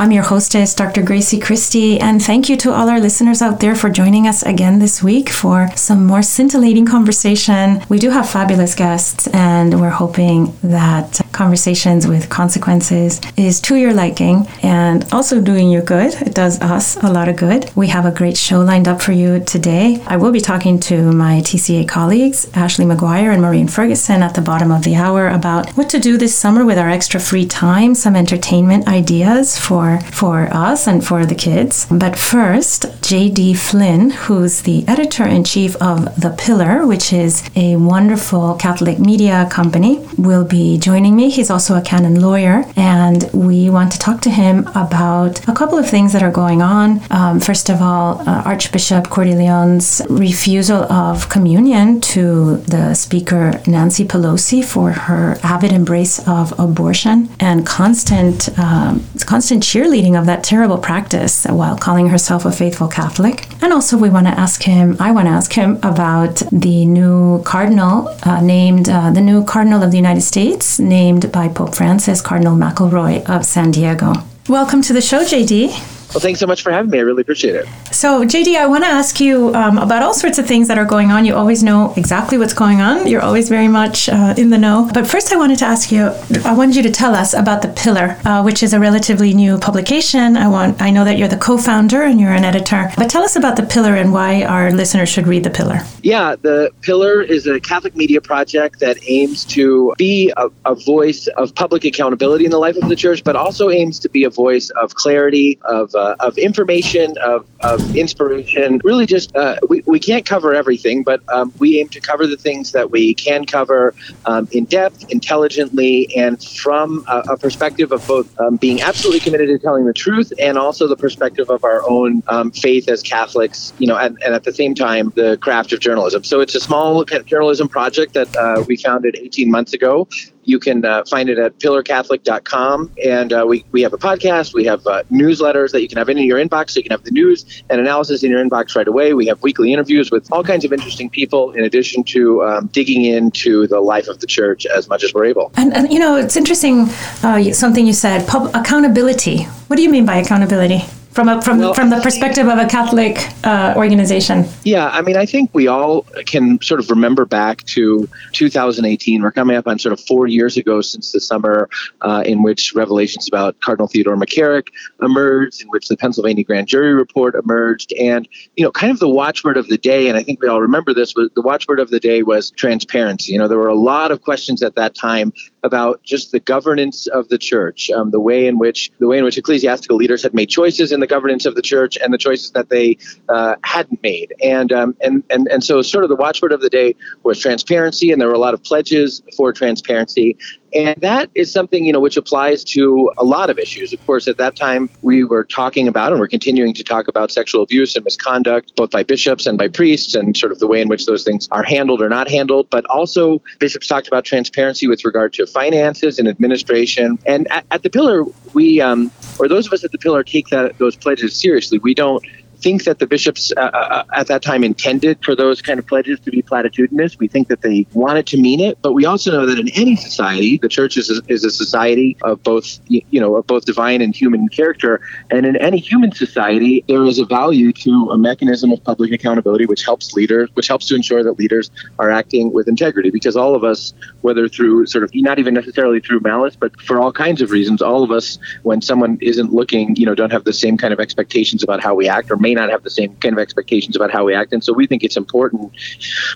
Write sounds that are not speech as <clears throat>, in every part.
I'm your hostess, Dr. Grazie Christie, and thank you to all our listeners out there for joining us again this week for some more scintillating conversation. We do have fabulous guests, and we're hoping that Conversations with Consequences is to your liking and also doing you good. It does us a lot of good. We have a great show lined up for you today. I will be talking to my TCA colleagues, Ashley McGuire and Maureen Ferguson, at the bottom of the hour about what to do this summer with our extra free time, some entertainment ideas for for us and for the kids. But first, J.D. Flynn, who's the editor in chief of The Pillar, which is a wonderful Catholic media company, will be joining me. He's also a canon lawyer, and we want to talk to him about a couple of things that are going on. Um, first of all, uh, Archbishop Cordileone's refusal of communion to the Speaker Nancy Pelosi for her avid embrace of abortion and constant, um, constant cheer cheerleading of that terrible practice while calling herself a faithful Catholic. And also, we want to ask him, I want to ask him about the new cardinal uh, named, uh, the new cardinal of the United States, named by Pope Francis, Cardinal McElroy of San Diego. Welcome to the show, JD. Well, thanks so much for having me. I really appreciate it. So, JD, I want to ask you um, about all sorts of things that are going on. You always know exactly what's going on. You're always very much uh, in the know. But first, I wanted to ask you. I wanted you to tell us about the Pillar, uh, which is a relatively new publication. I want. I know that you're the co-founder and you're an editor. But tell us about the Pillar and why our listeners should read the Pillar. Yeah, the Pillar is a Catholic media project that aims to be a, a voice of public accountability in the life of the church, but also aims to be a voice of clarity, of uh, of information, of, of inspiration. Really, just uh, we, we can't cover everything, but um, we aim to cover the things that we can cover um, in depth, intelligently, and from a, a perspective of both um, being absolutely committed to telling the truth and also the perspective of our own um, faith as Catholics, you know, and, and, at the same time, the craft of journalism. So it's a small journalism project that uh, we founded 18 months ago. You can uh, find it at pillarcatholic.com. And uh, we, we have a podcast. We have uh, newsletters that you can have in your inbox. So you can have the news and analysis in your inbox right away. We have weekly interviews with all kinds of interesting people, in addition to um, digging into the life of the church as much as we're able. And, and you know, it's interesting uh, something you said pub- accountability. What do you mean by accountability? From a, from well, from the perspective of a Catholic uh, organization? Yeah, I mean, I think we all can sort of remember back to 2018. We're coming up on sort of four years ago since the summer uh, in which revelations about Cardinal Theodore McCarrick emerged, in which the Pennsylvania grand jury report emerged, and you know, kind of the watchword of the day. And I think we all remember this. Was the watchword of the day was transparency. You know, there were a lot of questions at that time about just the governance of the church, um, the way in which the way in which ecclesiastical leaders had made choices in the governance of the church, and the choices that they uh, hadn't made. And um, and and and so, sort of the watchword of the day was transparency, and there were a lot of pledges for transparency. And that is something, you know, which applies to a lot of issues. Of course, at that time, we were talking about and we're continuing to talk about sexual abuse and misconduct, both by bishops and by priests, and sort of the way in which those things are handled or not handled. But also, bishops talked about transparency with regard to finances and administration. And at, at the Pillar, we, um, or those of us at the Pillar, take that those pledges seriously. We don't think that the bishops uh, uh, at that time intended for those kind of pledges to be platitudinous. We think that they wanted to mean it, but we also know that in any society, the church is a, is a society of both, you know, of both divine and human character. And in any human society, there is a value to a mechanism of public accountability, which helps leaders, which helps to ensure that leaders are acting with integrity. Because all of us, whether through sort of not even necessarily through malice, but for all kinds of reasons, all of us, when someone isn't looking, you know, don't have the same kind of expectations about how we act or may may not have the same kind of expectations about how we act. And so we think it's important.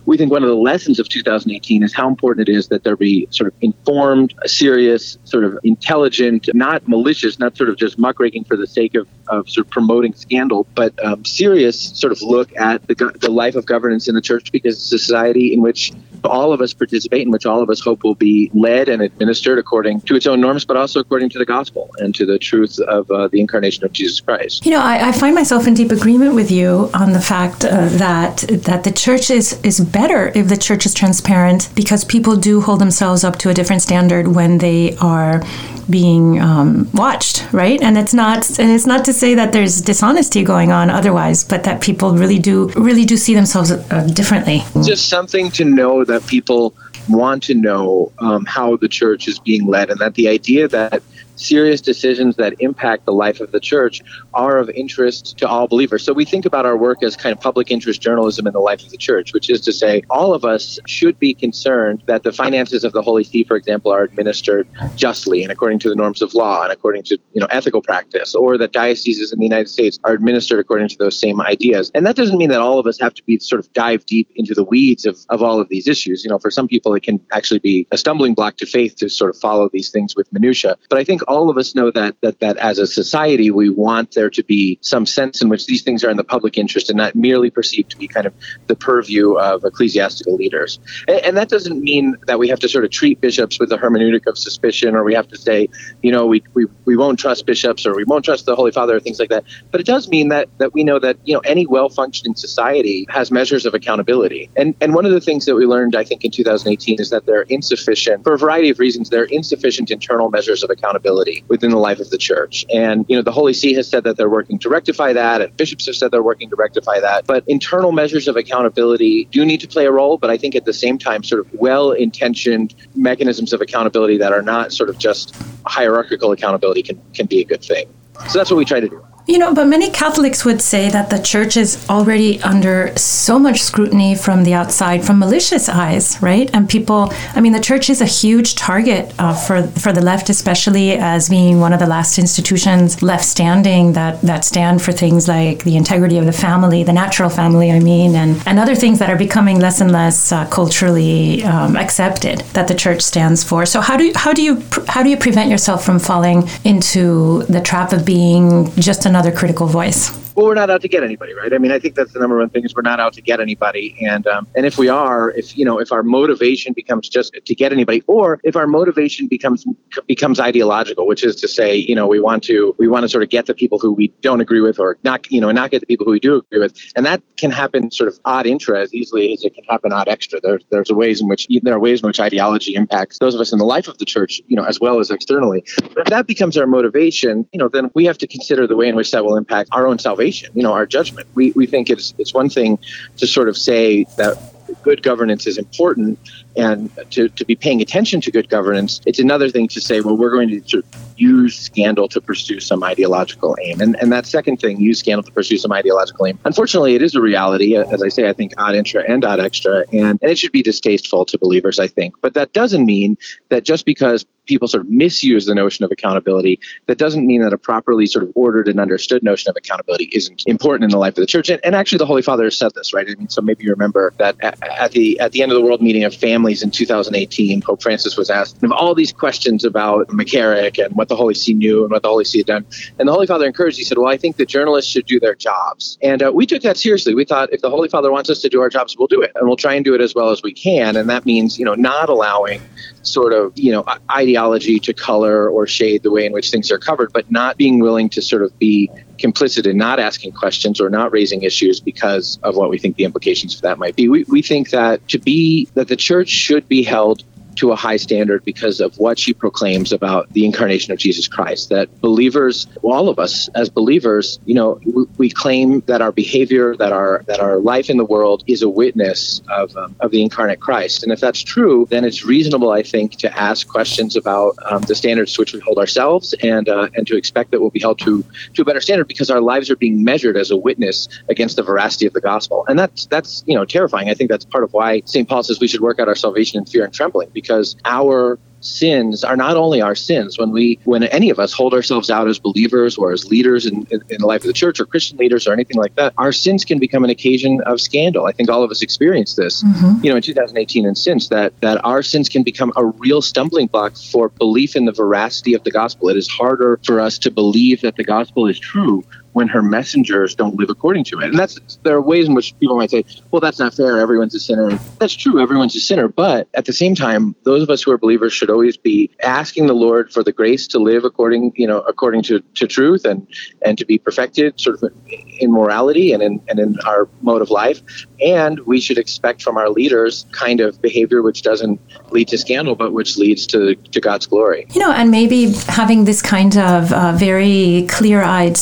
We think one of the lessons of 2018 is how important it is that there be sort of informed, serious, sort of intelligent, not malicious, not sort of just muckraking for the sake of, of sort of promoting scandal, but um, serious sort of look at the, the life of governance in the church because it's a society in which all of us participate, in which all of us hope will be led and administered according to its own norms, but also according to the gospel and to the truth of uh, the incarnation of Jesus Christ. You know, I, I, find myself in deep agreement with you on the fact uh, that that the church is is better if the church is transparent because people do hold themselves up to a different standard when they are being um, watched, right? And it's not and it's not to say that there's dishonesty going on otherwise, but that people really do really do see themselves uh, differently. Just something to know that people want to know um, how the church is being led, and that the idea that serious decisions that impact the life of the church are of interest to all believers. So we think about our work as kind of public interest journalism in the life of the church, which is to say all of us should be concerned that the finances of the Holy See, for example, are administered justly and according to the norms of law and according to you know ethical practice, or that dioceses in the United States are administered according to those same ideas. And that doesn't mean that all of us have to be sort of dive deep into the weeds of, of all of these issues. You know, for some people it can actually be a stumbling block to faith to sort of follow these things with minutia. But I think all of us know that that that as a society we want there to be some sense in which these things are in the public interest and not merely perceived to be kind of the purview of ecclesiastical leaders. And, and that doesn't mean that we have to sort of treat bishops with a hermeneutic of suspicion or we have to say, you know, we, we, we won't trust bishops or we won't trust the Holy Father or things like that. But it does mean that that we know that, you know, any well functioning society has measures of accountability. And and one of the things that we learned I think in 2018 is that they're insufficient for a variety of reasons. They're insufficient internal measures of accountability within the life of the church. And, you know, the Holy See has said that they're working to rectify that, and bishops have said they're working to rectify that. But internal measures of accountability do need to play a role, but I think at the same time, sort of well intentioned mechanisms of accountability that are not sort of just hierarchical accountability can, can be a good thing. So that's what we try to do. You know, but many Catholics would say that the church is already under so much scrutiny from the outside, from malicious eyes, right? And people, I mean, the church is a huge target uh, for for the left, especially as being one of the last institutions left standing that that stand for things like the integrity of the family, the natural family, I mean, and and other things that are becoming less and less uh, culturally um, accepted that the church stands for. So how do you, how do you how do you prevent yourself from falling into the trap of being just an another critical voice well, we're not out to get anybody, right? I mean, I think that's the number one thing is we're not out to get anybody, and um, and if we are, if you know, if our motivation becomes just to get anybody, or if our motivation becomes becomes ideological, which is to say, you know, we want to we want to sort of get the people who we don't agree with, or not, you know, not get the people who we do agree with, and that can happen sort of ad intra as easily as it can happen ad extra. There, there's ways in which there are ways in which ideology impacts those of us in the life of the church, you know, as well as externally. But if that becomes our motivation, you know, then we have to consider the way in which that will impact our own salvation you know, our judgment. We, we think it's, it's one thing to sort of say that good governance is important and to, to be paying attention to good governance. It's another thing to say, well, we're going to of use scandal to pursue some ideological aim. And, and that second thing, use scandal to pursue some ideological aim. Unfortunately, it is a reality. Uh, as I say, I think ad intra and ad extra, and, and it should be distasteful to believers, I think. But that doesn't mean that just because people sort of misuse the notion of accountability, that doesn't mean that a properly sort of ordered and understood notion of accountability isn't important in the life of the church. And, and actually, the Holy Father has said this, right? I mean, so maybe you remember that at, at the at the end of the World Meeting of Families in 2018, Pope Francis was asked all these questions about McCarrick and what the Holy See knew and what the Holy See had done, and the Holy Father encouraged. He said, "Well, I think the journalists should do their jobs," and uh, we took that seriously. We thought if the Holy Father wants us to do our jobs, we'll do it, and we'll try and do it as well as we can, and that means you know not allowing sort of you know ideology to color or shade the way in which things are covered, but not being willing to sort of be complicit in not asking questions or not raising issues because of what we think the implications for that might be. We, we think that to be that the church should be held to a high standard because of what she proclaims about the incarnation of Jesus Christ. That believers, all of us as believers, you know, we, claim that our behavior, that our that our life in the world is a witness of um, of the incarnate Christ. And if that's true, then it's reasonable, I think, to ask questions about um, the standards to which we hold ourselves, and uh, and to expect that we'll be held to to a better standard because our lives are being measured as a witness against the veracity of the gospel. And that's that's you know terrifying. I think that's part of why St. Paul says we should work out our salvation in fear and trembling because our sins are not only our sins. When we when any of us hold ourselves out as believers or as leaders in, in, in, the life of the church or christian leaders or anything like that our sins can become an occasion of scandal. I think all of us experience this mm-hmm. you know in 2018 and since that that our sins can become a real stumbling block for belief in the veracity of the gospel. It is harder for us to believe that the gospel is true when her messengers don't live according to it. And that's there are ways in which people might say, well, that's not fair. Everyone's a sinner. That's true. Everyone's a sinner. But at the same time, those of us who are believers should always be asking the Lord for the grace to live according, you know, according to, to truth and and to be perfected sort of in morality and in and in our mode of life. And we should expect from our leaders kind of behavior which doesn't lead to scandal, but which leads to, to God's glory. You know, and maybe having this kind of uh, very clear eyed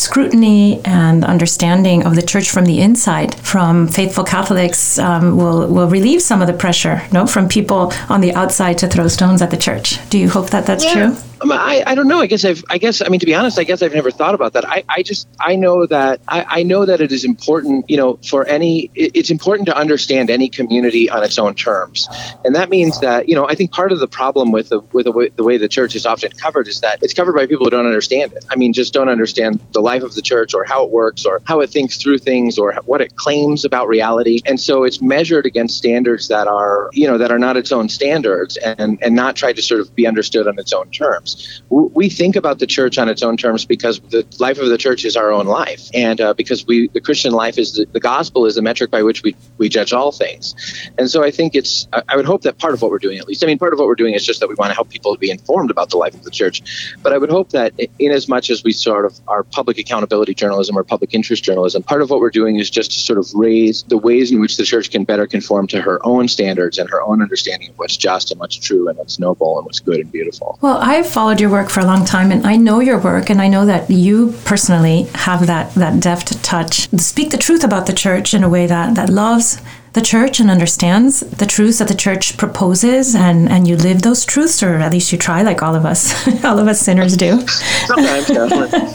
and understanding of the church from the inside from faithful Catholics um, will, will relieve some of the pressure no, from people on the outside to throw stones at the church. Do you hope that that's yeah. true? I, I don't know. I guess I've, I guess, I mean, to be honest, I guess I've never thought about that. I, I just, I know that, I, I know that it is important, you know, for any, it, it's important to understand any community on its own terms. And that means that, you know, I think part of the problem with the, with the way, the way the church is often covered is that it's covered by people who don't understand it. I mean, just don't understand the life of the church or how it works or how it thinks through things or what it claims about reality. And so it's measured against standards that are, you know, that are not its own standards and, and not tried to sort of be understood on its own terms. We think about the church on its own terms because the life of the church is our own life, and uh, because we the Christian life is the, the, gospel is the metric by which we we judge all things, and so I think it's I would hope that part of what we're doing at least I mean part of what we're doing is just that we want to help people to be informed about the life of the church, but I would hope that in as much as we sort of our public accountability journalism or public interest journalism, part of what we're doing is just to sort of raise the ways in which the church can better conform to her own standards and her own understanding of what's just and what's true and what's noble and what's good and beautiful. Well, I've followed your work for a long time, and I know your work, and I know that you personally have that that deft touch. Speak the truth about the church in a way that that loves the church and understands the truths that the church proposes and, and you live those truths or at least you try like all of us <laughs> all of us sinners do. <laughs>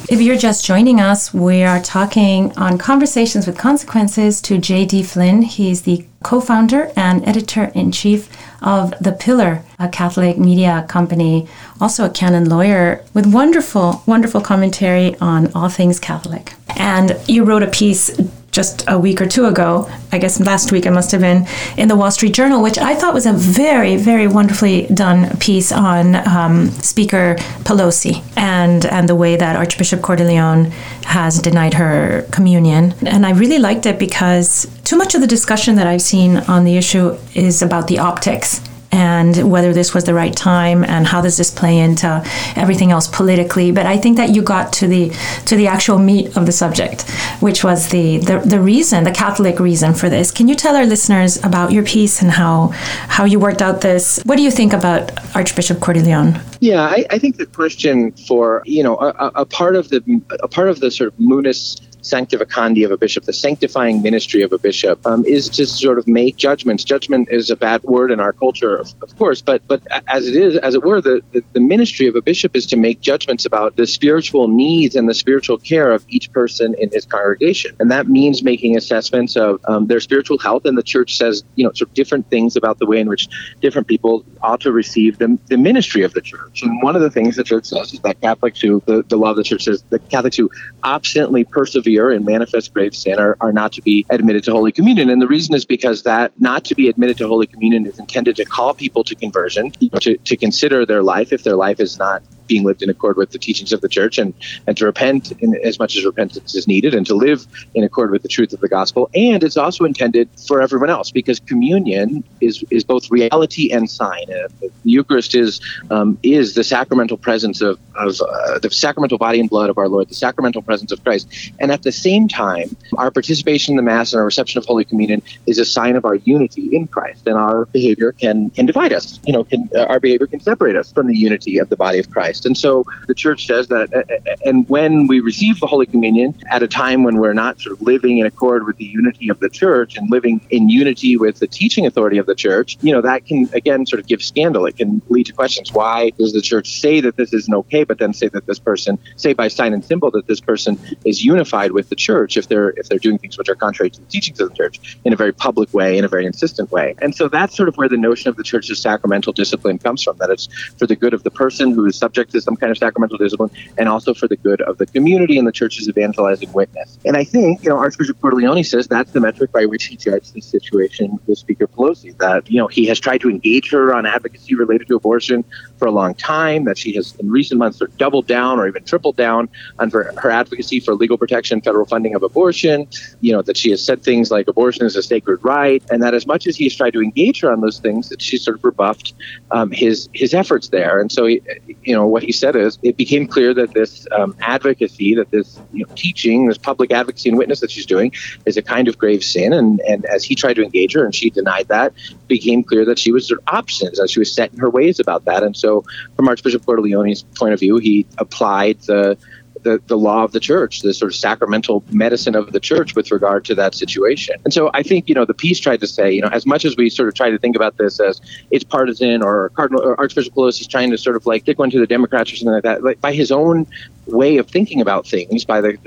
If you're just joining us we are talking on conversations with consequences to jd flynn. He's the co-founder and editor-in-chief of the pillar a catholic media company also a canon lawyer with wonderful wonderful commentary on all things catholic. And you wrote a piece just a week or two ago, I guess last week it must have been, in the Wall Street Journal, which I thought was a very, very wonderfully done piece on um, Speaker Pelosi and, and the way that Archbishop Cordileone has denied her communion. And I really liked it because too much of the discussion that I've seen on the issue is about the optics and whether this was the right time and how does this play into everything else politically. But i think that you got to the to the actual meat of the subject which was the the, the reason the catholic reason for this. Can you tell our listeners about your piece and how how you worked out this? What do you think about archbishop cordileone yeah i, I think the question for you know a, a part of the a part of the sort of munus sanctificandi of a bishop, the sanctifying ministry of a bishop, um, is to sort of make judgments. Judgment is a bad word in our culture, of, of course, but but as it is, as it were, the, the, the ministry of a bishop is to make judgments about the spiritual needs and the spiritual care of each person in his congregation, and that means making assessments of um, their spiritual health. And the church says, you know, sort of different things about the way in which different people ought to receive the, the ministry of the church. And one of the things the church says is that Catholics who the, the law of the church says that Catholics who obstinately persevere and manifest grave sin are, are not to be admitted to Holy Communion. And the reason is because that not to be admitted to Holy Communion is intended to call people to conversion, to, to consider their life if their life is not being lived in accord with the teachings of the church and, and to repent in as much as repentance is needed and to live in accord with the truth of the gospel. And it's also intended for everyone else because communion is, is both reality and sign. Uh, the Eucharist is, um, is the sacramental presence of, of uh, the sacramental body and blood of our Lord, the sacramental presence of Christ. And at the same time, our participation in the Mass and our reception of Holy Communion is a sign of our unity in Christ. And our behavior can, can divide us. You know, can, uh, our behavior can separate us from the unity of the body of Christ. Christ. And so the church says that, uh, uh, and when we receive the Holy Communion at a time when we're not sort of living in accord with the unity of the church and living in unity with the teaching authority of the church, you know, that can again sort of give scandal. It can lead to questions. Why does the church say that this isn't okay, but then say that this person, say by sign and symbol that this person is unified with the church if they're if they're doing things which are contrary to the teachings of the church in a very public way, in a very insistent way. And so that's sort of where the notion of the church's sacramental discipline comes from, that it's for the good of the person who is subject subject to some kind of sacramental discipline, and also for the good of the community and the church's evangelizing witness. And I think, you know, Archbishop Cordileone says that's the metric by which he judged the situation with Speaker Pelosi. That, you know, he has tried to engage her on advocacy related to abortion for a long time, that she has in recent months sort of doubled down or even tripled down on her, her advocacy for legal protection, federal funding of abortion, you know, that she has said things like abortion is a sacred right, and that as much as he has tried to engage her on those things, that she sort of rebuffed um, his his efforts there. And so, he, you know, what he said is it became clear that this um, advocacy, that this you know, teaching, this public advocacy and witness that she's doing is a kind of grave sin. And, and as he tried to engage her and she denied that, became clear that she was sort of that she was set in her ways about that. And so, from Archbishop Cordileone's point of view, he applied the the, the law of the church, the sort of sacramental medicine of the church with regard to that situation. And so I think, you know, the piece tried to say, you know, as much as we sort of try to think about this as it's partisan or Cardinal or Archbishop Pelosi is trying to sort of like kick one to the Democrats or something like that, like by his own way of thinking about things, by the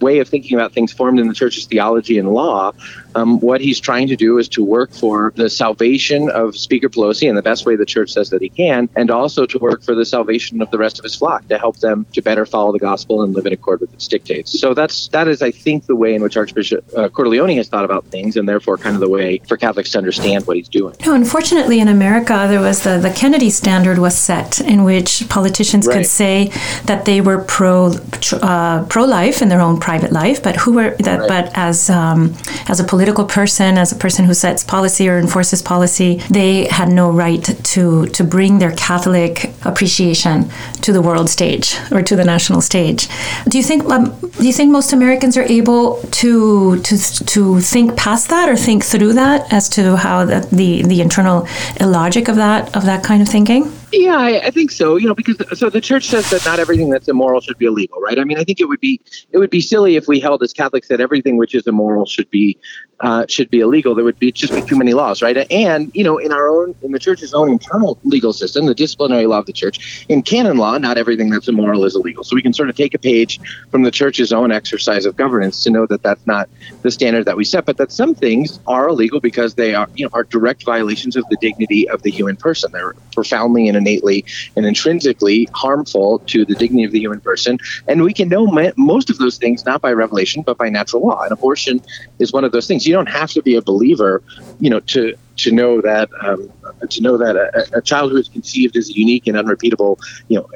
way of thinking about things formed in the church's theology and law, um, what he's trying to do is to work for the salvation of Speaker Pelosi in the best way the church says that he can, and also to work for the salvation of the rest of his flock, to help them to better follow the gospel and live in accord with its dictates. So that's that is, I think, the way in which Archbishop uh, Cordileone has thought about things, and therefore kind of the way for Catholics to understand what he's doing. No, unfortunately, in America, there was the, the Kennedy standard was set in which politicians right. could say that they were pro uh, pro life in their own private life, but who were that? Right. But as um, as a political person, as a person who sets policy or enforces policy, they had no right to to bring their Catholic appreciation to the world stage or to the national stage. Do you think um, do you think most Americans are able to to to think past that or think through that as to how the the, the internal illogic of that of that kind of thinking? Yeah, I, I, think so. You know, because so the church says that not everything that's immoral should be illegal, right? I mean, I think it would be it would be silly if we held as Catholics that everything which is immoral should be uh, should be illegal. There would be just be too many laws, right? And you know, in our own in the church's own internal legal system, the disciplinary law of the church, in canon law, not everything that's immoral is illegal. So we can sort of take a page from the church's own exercise of governance to know that that's not the standard that we set, but that some things are illegal because they are you know are direct violations of the dignity of the human person. They're profoundly innately and intrinsically harmful to the dignity of the human person. And we can know most of those things not by revelation, but by natural law. And abortion is one of those things. You don't have to be a believer, you know, to to know that um, to know that a, a, child who is conceived is a unique and unrepeatable, you know,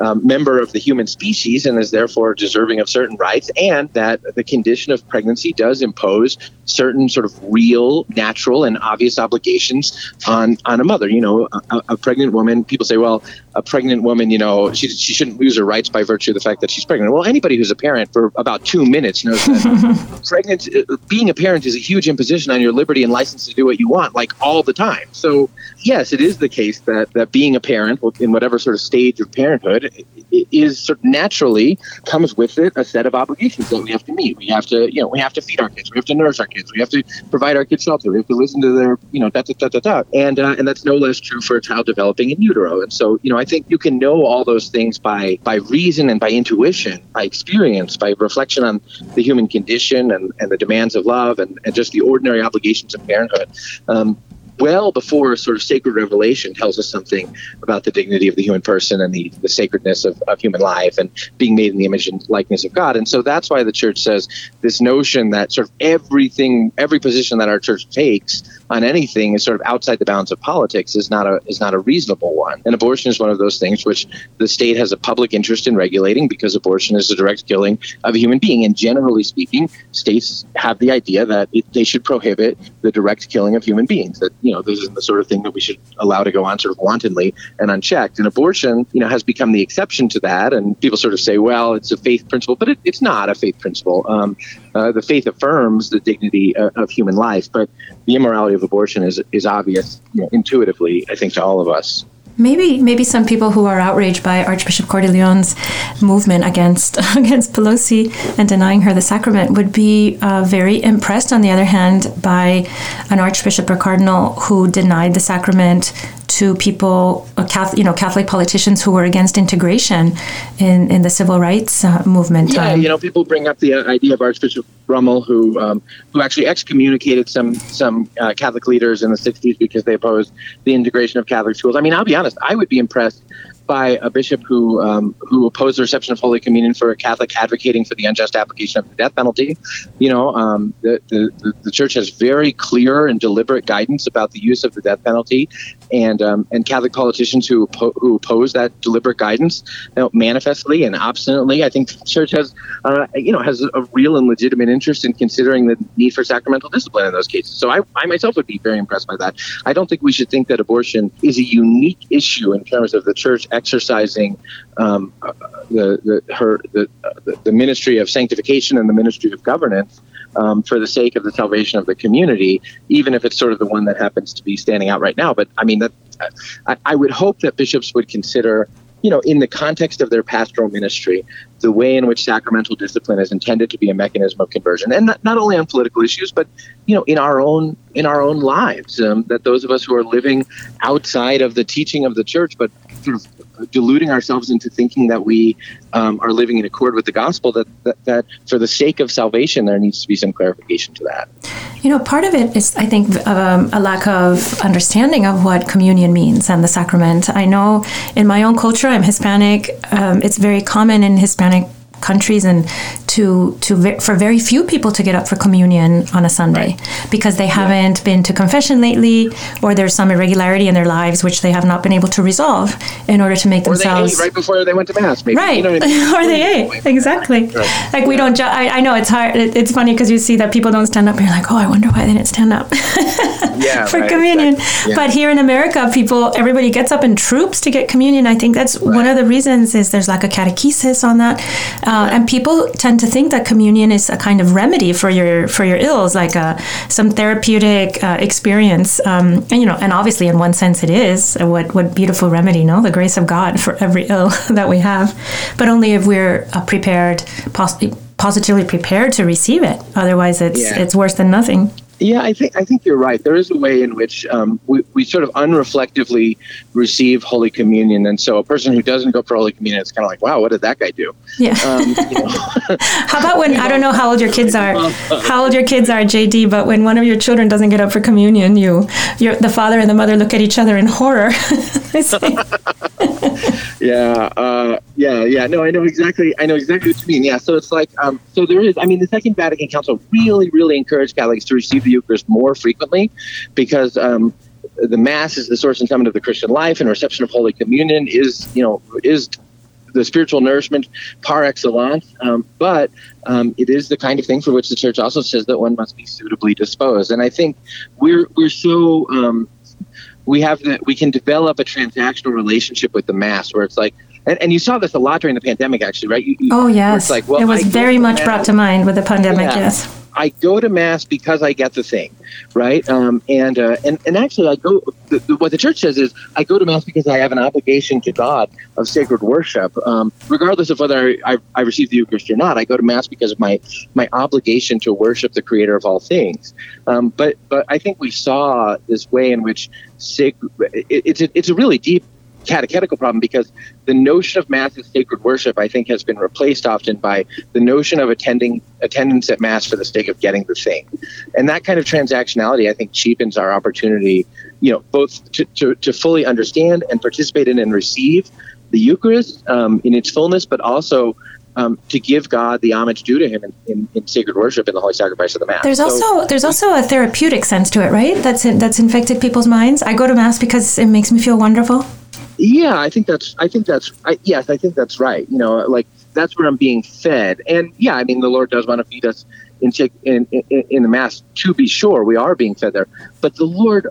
<laughs> um, member of the human species and is therefore deserving of certain rights, and that the condition of pregnancy does impose certain sort of real, natural, and obvious obligations on on a mother. You know, a, a pregnant woman. People say, well, a pregnant woman, you know, she she shouldn't lose her rights by virtue of the fact that she's pregnant. Well, anybody who's a parent for about two minutes knows that <laughs> pregnant, uh, being a parent is a huge imposition on your liberty and license to do what you want, like all the time. So yes, it is the case that, that being a parent in whatever sort of stage of parenthood is sort of naturally comes with it a set of obligations that we have to meet. We have to, you know, we have to feed our kids, we have to nurse our kids, we have to provide our kids shelter, we have to listen to their, you know, da da da da da. And uh, and that's no less true for a child developing in utero. And so, you know, I think you can know all those things by by reason and by intuition, by experience, by reflection on the human condition and, and the demands of love and, and just the ordinary obligations of parenthood. Um, well before sort of sacred revelation tells us something about the dignity of the human person and the, the sacredness of, of human life and being made in the image and likeness of God. And so that's why the church says this notion that sort of everything, every position that our church takes on anything is sort of outside the bounds of politics is not a is not a reasonable one. And abortion is one of those things which the state has a public interest in regulating because abortion is a direct killing of a human being. And generally speaking, states have the idea that it, they should prohibit the direct killing of human beings. That you know this isn't the sort of thing that we should allow to go on sort of wantonly and unchecked. And abortion, you know, has become the exception to that. And people sort of say, well, it's a faith principle, but it, it's not a faith principle. Um, uh, the faith affirms the dignity uh, of human life, but the immorality of abortion is is obvious you know, intuitively, I think, to all of us. Maybe maybe some people who are outraged by Archbishop Cordileone's movement against <laughs> against Pelosi and denying her the sacrament would be uh, very impressed, on the other hand, by an archbishop or cardinal who denied the sacrament to people, uh, Catholic, you know, Catholic politicians who were against integration in, in the civil rights uh, movement. Yeah, um, you know, people bring up the uh, idea of Archbishop Rummel, who um, who actually excommunicated some some uh, Catholic leaders in the '60s because they opposed the integration of Catholic schools. I mean, I'll be honest, I would be impressed by a bishop who um, who opposed the reception of Holy Communion for a Catholic advocating for the unjust application of the death penalty. You know, um, the, the, the church has very clear and deliberate guidance about the use of the death penalty, and um, and Catholic politicians who who oppose that deliberate guidance, you know, manifestly and obstinately, I think the church has uh, you know has a real and legitimate interest in considering the need for sacramental discipline in those cases. So I, I myself would be very impressed by that. I don't think we should think that abortion is a unique issue in terms of the church exercising um, the, the, her, the, the ministry of sanctification and the ministry of governance um, for the sake of the salvation of the community, even if it's sort of the one that happens to be standing out right now. But I mean, that I, I would hope that bishops would consider you know, in the context of their pastoral ministry, the way in which sacramental discipline is intended to be a mechanism of conversion, and not, not only on political issues, but you know, in our own in our own lives, um, that those of us who are living outside of the teaching of the church, but sort of deluding ourselves into thinking that we um, are living in accord with the gospel that, that, that for the sake of salvation there needs to be some clarification to that. You know part of it is i think um, a lack of understanding of what communion means and the sacrament. I know in my own culture i'm hispanic. Um, it's very common in hispanic countries and to to for very few people to get up for communion on a Sunday right. because they haven't yeah. been to confession lately or there's some irregularity in their lives which they have not been able to resolve in order to make or themselves right before they went to mass maybe right you know I mean? <laughs> or they ate exactly right. like we don't ju- I, I, know it's hard it, it's funny because you see that people don't stand up and you're like oh I wonder why they didn't stand up <laughs> yeah, for communion exactly. but here in America people everybody gets up in troops to get communion I think that's one of the reasons is there's like a catechesis on that uh, and people tend to think that communion is a kind of remedy for your for your ills, like a, uh, some therapeutic uh, experience. Um, and you know, and obviously, in one sense, it is. What what beautiful remedy, no? The grace of God for every <laughs> ill that we have, but only if we're uh, prepared, pos- positively prepared to receive it. Otherwise, it's yeah. it's worse than nothing. Yeah, I think I think you're right. There is a way in which um, we, we sort of unreflectively receive Holy Communion, and so a person who doesn't go for Holy Communion, it's kind of like, wow, what did that guy do? Yeah. Um, you <laughs> know. how about when I don't know how old your kids are, how old your kids are, JD, but when one of your children doesn't get up for communion, you, the father and the mother look at each other in horror. <laughs> <laughs> yeah, uh, yeah, yeah. No, I know exactly. I know exactly what you mean. Yeah. So it's like, um, so there is. I mean, the Second Vatican Council really, really encouraged Catholics to receive the Eucharist more frequently, because um, the Mass is the source and summit of the Christian life, and reception of Holy Communion is, you know, is the spiritual nourishment par excellence. Um, but um, it is the kind of thing for which the Church also says that one must be suitably disposed. And I think we're we're so um, we have that we can develop a transactional relationship with the mass where it's like and, and you saw this a lot during the pandemic actually right you, oh yes like, well, it was I very much brought to mind with the pandemic yeah. yes I go to mass because I get the thing, right? Um, and, uh, and and actually, I go. The, the, what the church says is, I go to mass because I have an obligation to God of sacred worship, um, regardless of whether I, I, I, receive the Eucharist or not. I go to mass because of my my obligation to worship the Creator of all things. Um, but but I think we saw this way in which sacred. It, it's a, it's a really deep catechetical problem because the notion of mass as sacred worship, I think, has been replaced often by the notion of attending attendance at mass for the sake of getting the thing, and that kind of transactionality, I think, cheapens our opportunity, you know, both to, to, to fully understand and participate in and receive the Eucharist um, in its fullness, but also um, to give God the homage due to Him in, in, in, sacred worship in the holy sacrifice of the Mass. There's so, also there's also a therapeutic sense to it, right? That's in, that's infected people's minds. I go to Mass because it makes me feel wonderful. Yeah, I think that's. I think that's. I, yes, I think that's right. You know, like that's where I'm being fed, and yeah, I mean, the Lord does want to feed us in in, in, in the Mass. To be sure, we are being fed there, but the Lord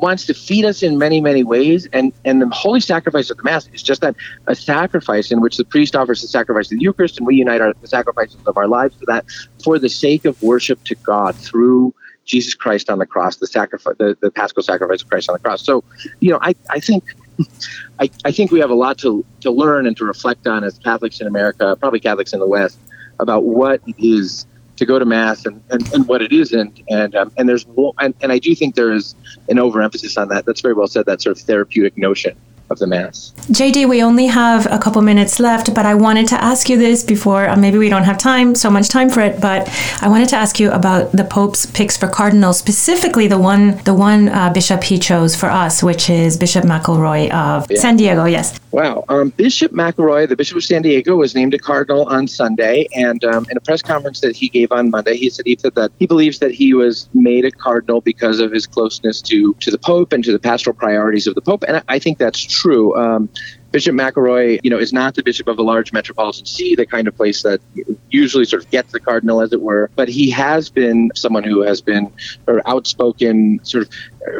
wants to feed us in many, many ways. And, and the holy sacrifice of the Mass is just that a sacrifice in which the priest offers the sacrifice of the Eucharist and we unite our, the sacrifices of our lives to that for the sake of worship to God through Jesus Christ on the cross, the sacrifice, the, the paschal sacrifice of Christ on the cross. So, you know, I, I think I, I think we have a lot to, to learn and to reflect on as Catholics in America, probably Catholics in the West, about what it is to go to mass and, and, and what it isn't. And um, and there's and, and I do think there is an overemphasis on that. That's very well said. That sort of therapeutic notion of the Mass. JD, we only have a couple minutes left, but I wanted to ask you this before. Uh, maybe we don't have time, so much time for it, but I wanted to ask you about the Pope's picks for cardinals, specifically the one the one uh, bishop he chose for us, which is Bishop McElroy of yeah. San Diego. Yes. Wow. Um, bishop McElroy, the Bishop of San Diego, was named a cardinal on Sunday, and um, in a press conference that he gave on Monday, he said he said that he believes that he was made a cardinal because of his closeness to to the Pope and to the pastoral priorities of the Pope, and I think that's true. Um, Bishop McElroy, you know, is not the bishop of a large metropolitan see, the kind of place that usually sort of gets the cardinal, as it were. But he has been someone who has been or outspoken, sort of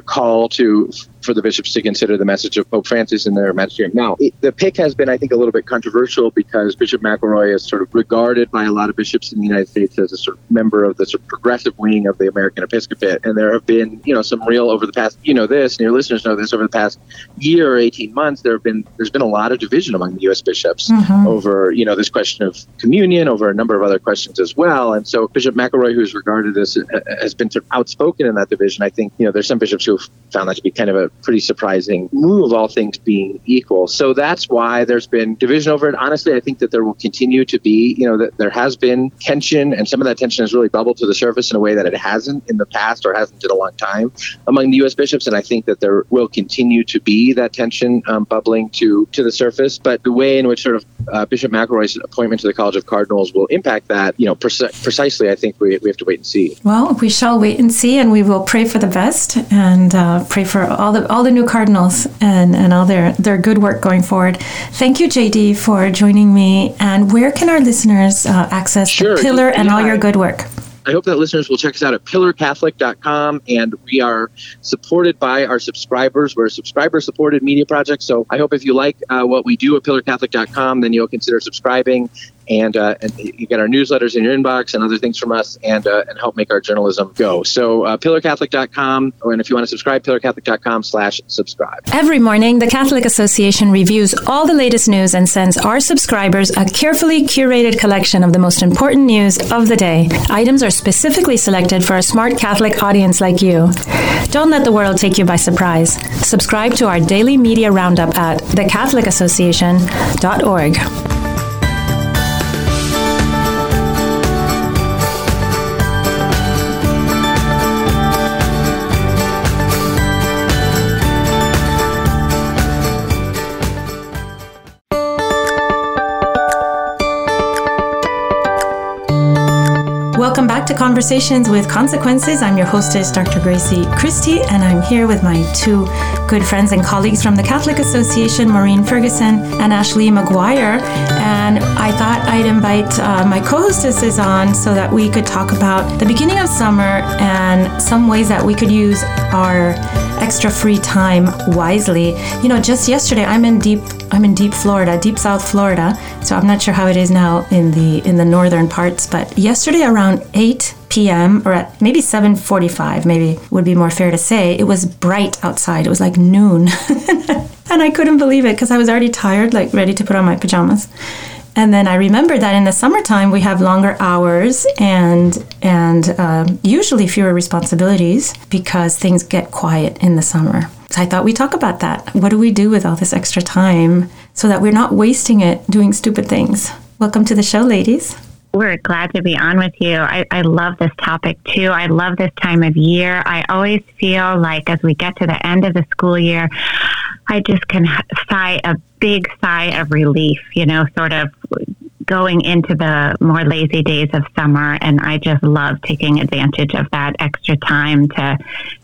call to for the bishops to consider the message of Pope Francis in their magisterium. Now, it, the pick has been, I think, a little bit controversial because Bishop McElroy is sort of regarded by a lot of bishops in the United States as a sort of member of the sort of progressive wing of the American episcopate. And there have been, you know, some real over the past, you know, this, and your listeners know this, over the past year or 18 months, there have been, there's been a lot of division among the U.S. bishops mm-hmm. over, you know, this question of communion, over a number of other questions as well. And so Bishop McElroy, who's regarded as, has been sort of outspoken in that division. I think, you know, there's some bishops who found that to be kind of a pretty surprising move, all things being equal. So that's why there's been division over it. Honestly, I think that there will continue to be, you know, that there has been tension, and some of that tension has really bubbled to the surface in a way that it hasn't in the past or hasn't in a long time among the U.S. bishops. And I think that there will continue to be that tension um, bubbling to to the surface. But the way in which sort of uh, Bishop McElroy's appointment to the College of Cardinals will impact that, you know, precisely, I think we, we have to wait and see. Well, we shall wait and see, and we will pray for the best and uh, pray for all the all the new Cardinals and, and all their, their good work going forward. Thank you, JD, for joining me. And where can our listeners uh, access sure. the Pillar and all your good work? I hope that listeners will check us out at pillarcatholic.com. And we are supported by our subscribers. We're a subscriber supported media project. So I hope if you like uh, what we do at pillarcatholic.com, then you'll consider subscribing and, uh, and you get our newsletters in your inbox and other things from us and, uh, and help make our journalism go. So uh, pillarcatholic.com, and if you want to subscribe, pillarcatholic.com slash subscribe. Every morning, the Catholic Association reviews all the latest news and sends our subscribers a carefully curated collection of the most important news of the day. Items are specifically selected for a smart Catholic audience like you. Don't let the world take you by surprise. Subscribe to our daily media roundup at thecatholicassociation.org. Welcome back to Conversations with Consequences. I'm your hostess, Dr. Grazie Christie, and I'm here with my two good friends and colleagues from the Catholic Association, Maureen Ferguson and Ashley McGuire. And I thought I'd invite uh, my co hostesses on so that we could talk about the beginning of summer and some ways that we could use our extra free time wisely. You know, just yesterday I'm in deep I'm in deep Florida, deep South Florida. So I'm not sure how it is now in the in the northern parts, but yesterday around 8 p.m. or at maybe 7:45, maybe would be more fair to say, it was bright outside. It was like noon. <laughs> and I couldn't believe it because I was already tired, like ready to put on my pajamas. And then I remembered that in the summertime we have longer hours and and uh, usually fewer responsibilities because things get quiet in the summer. So I thought we'd talk about that. What do we do with all this extra time so that we're not wasting it doing stupid things? Welcome to the show, ladies. We're glad to be on with you. I, I love this topic too. I love this time of year. I always feel like as we get to the end of the school year, I just can sigh a big sigh of relief, you know, sort of going into the more lazy days of summer. And I just love taking advantage of that extra time to,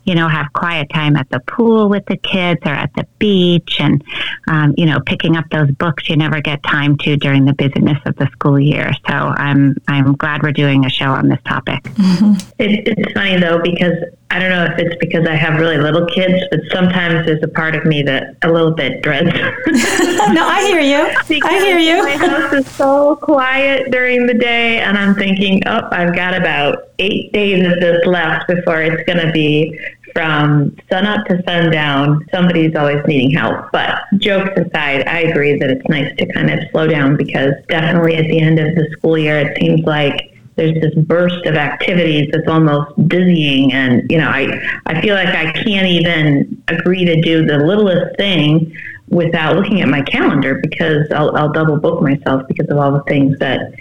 you know, have quiet time at the pool with the kids or at the beach and, um, you know, picking up those books you never get time to during the busyness of the school year. So I'm, I'm glad we're doing a show on this topic. Mm-hmm. It, it's funny though, because I don't know if it's because I have really little kids, but sometimes there's a part of me that a little bit dreads. <laughs> no, I hear you. I hear you. my house is so quiet during the day, and I'm thinking, oh, I've got about eight days of this left before it's going to be from sunup to sundown, somebody's always needing help. But jokes aside, I agree that it's nice to kind of slow down because definitely at the end of the school year, it seems like there's this burst of activities that's almost dizzying and you know i i feel like i can't even agree to do the littlest thing without looking at my calendar because I'll, I'll double book myself because of all the things that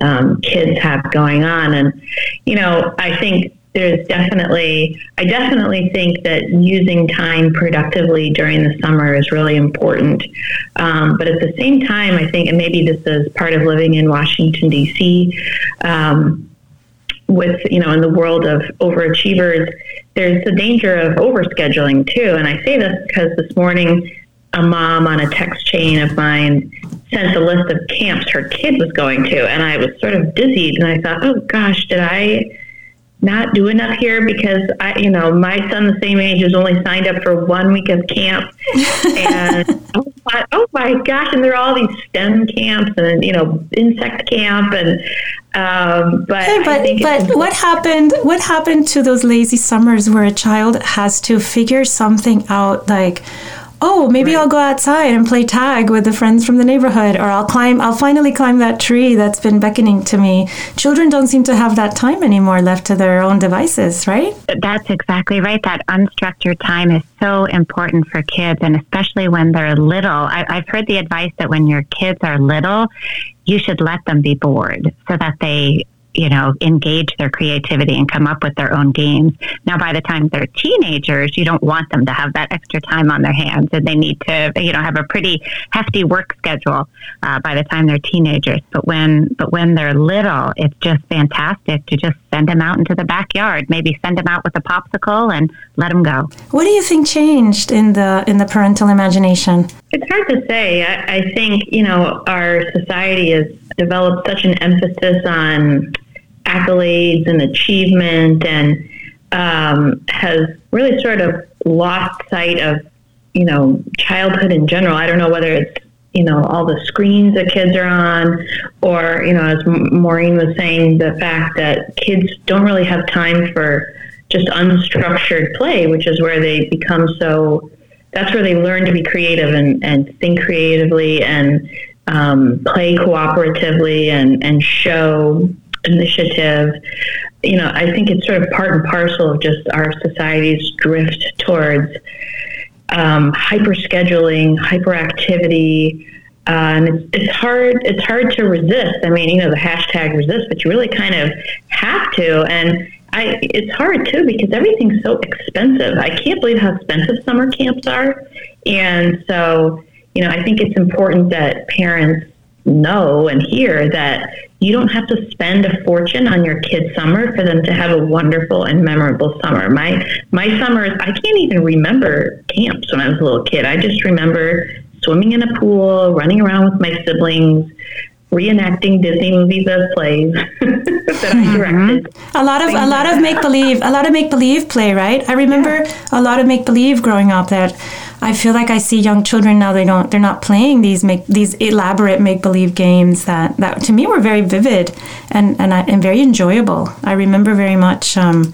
um, kids have going on. And, you know, I think there's definitely, I definitely think that using time productively during the summer is really important. Um, but at the same time, I think, and maybe this is part of living in Washington, D.C., um, with, you know, in the world of overachievers, there's the danger of overscheduling too. And I say this because this morning, a mom on a text chain of mine sent a list of camps her kid was going to, and I was sort of dizzied, and I thought, oh gosh, did I not do enough here because I, you know, my son the same age has only signed up for one week of camp, and <laughs> I thought, oh my gosh, and there are all these STEM camps and you know insect camp and. Um, but hey, but, but what happened? What happened to those lazy summers where a child has to figure something out? Like, oh, maybe right. I'll go outside and play tag with the friends from the neighborhood, or I'll climb, I'll finally climb that tree that's been beckoning to me. Children don't seem to have that time anymore left to their own devices, right? That's exactly right. That unstructured time is so important for kids, and especially when they're little. I, I've heard the advice that when your kids are little, you should let them be bored so that they you know, engage their creativity and come up with their own games. Now, by the time they're teenagers, you don't want them to have that extra time on their hands, and they need to, you know, have a pretty hefty work schedule uh, by the time they're teenagers. But when, but when they're little, it's just fantastic to just send them out into the backyard. Maybe send them out with a popsicle and let them go. What do you think changed in the in the parental imagination? It's hard to say. I, I think you know our society has developed such an emphasis on accolades and achievement and um, has really sort of lost sight of, you know, childhood in general. I don't know whether it's, you know, all the screens that kids are on, or, you know, as Maureen was saying, the fact that kids don't really have time for just unstructured play, which is where they become so, that's where they learn to be creative and, and think creatively and um, play cooperatively and, and show initiative. You know, I think it's sort of part and parcel of just our society's drift towards um, hyper scheduling, hyperactivity. Uh, and it's, it's hard it's hard to resist. I mean, you know, the hashtag resist, but you really kind of have to. And I, it's hard too because everything's so expensive. I can't believe how expensive summer camps are. And so, you know, I think it's important that parents know and hear that you don't have to spend a fortune on your kid's summer for them to have a wonderful and memorable summer. My my summers, I can't even remember camps when I was a little kid. I just remember swimming in a pool, running around with my siblings, reenacting Disney movies as plays <laughs> that I directed. Mm-hmm. A lot of a lot of make believe, a lot of make believe play, right? I remember yeah. a lot of make believe growing up that I feel like I see young children now they don't they're not playing these make these elaborate make believe games that that to me were very vivid and and, I, and very enjoyable. I remember very much um,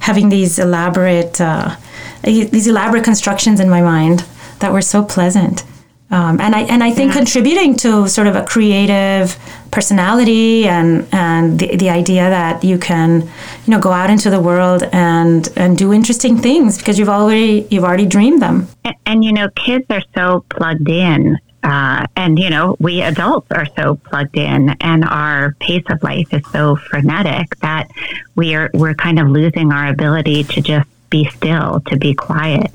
having these elaborate uh, these elaborate constructions in my mind that were so pleasant. Um, and I and I think yeah. contributing to sort of a creative personality and and the, the idea that you can you know go out into the world and and do interesting things because you've already you've already dreamed them. And, and you know, kids are so plugged in. Uh, and you know, we adults are so plugged in, and our pace of life is so frenetic that we are we're kind of losing our ability to just be still, to be quiet.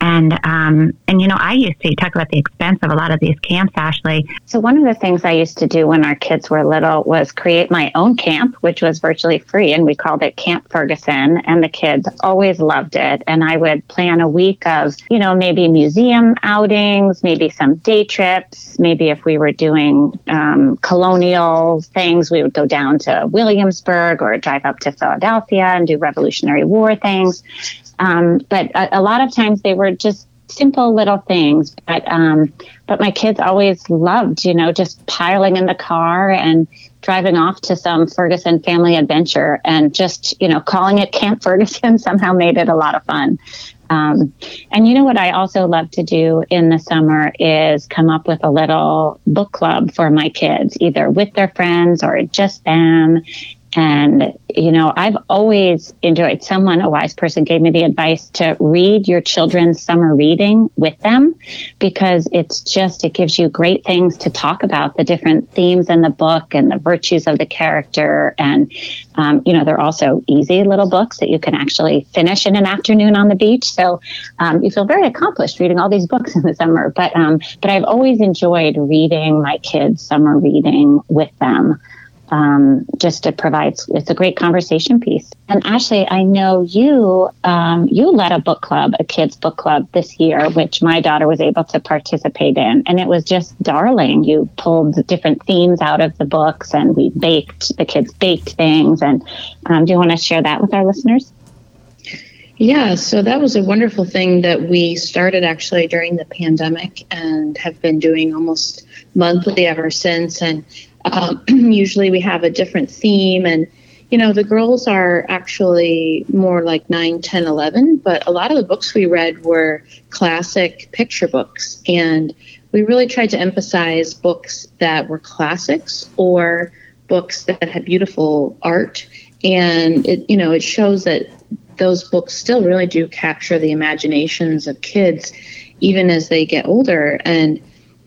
And um, and you know, I used to talk about the expense of a lot of these camps, Ashley. So one of the things I used to do when our kids were little was create my own camp, which was virtually free, and we called it Camp Ferguson. And the kids always loved it. And I would plan a week of, you know, maybe museum outings, maybe some day trips. Maybe if we were doing um, colonial things, we would go down to Williamsburg or drive up to Philadelphia and do Revolutionary War things. Um, but a, a, lot of times they were just simple little things. But um, but my kids always loved, you know, just piling in the car and driving off to some Ferguson family adventure, and just you know calling it Camp <laughs> Ferguson somehow made it a lot of fun. Um, and you know what I also love to do in the summer is come up with a little book club for my kids, either with their friends or just them, And, you know, I've always enjoyed someone, a wise person gave me the advice to read your children's summer reading with them because it's just, it gives you great things to talk about the different themes in the book and the virtues of the character. And, um, you know, they're also easy little books that you can actually finish in an afternoon on the beach. So um, you feel very accomplished reading all these books <laughs> in the summer. But, um, but I've always enjoyed reading my kids' summer reading with them um, just to provide it's a great conversation piece. And ashley i know you um, you led a book club a kids book club this year which my daughter was able to participate in. And it was just darling. You pulled different themes out of the books and we baked the kids baked things. And um, do you want to share that with our listeners? Yeah, so that was a wonderful thing that we started actually during the pandemic and have been doing almost monthly ever since. And um, <clears throat> usually we have a different theme and you know the girls are actually more like 9 10 11 but a lot of the books we read were classic picture books. And we really tried to emphasize books that were classics or books that had beautiful art. And it you know it shows that those books still really do capture the imaginations of kids even as they get older. And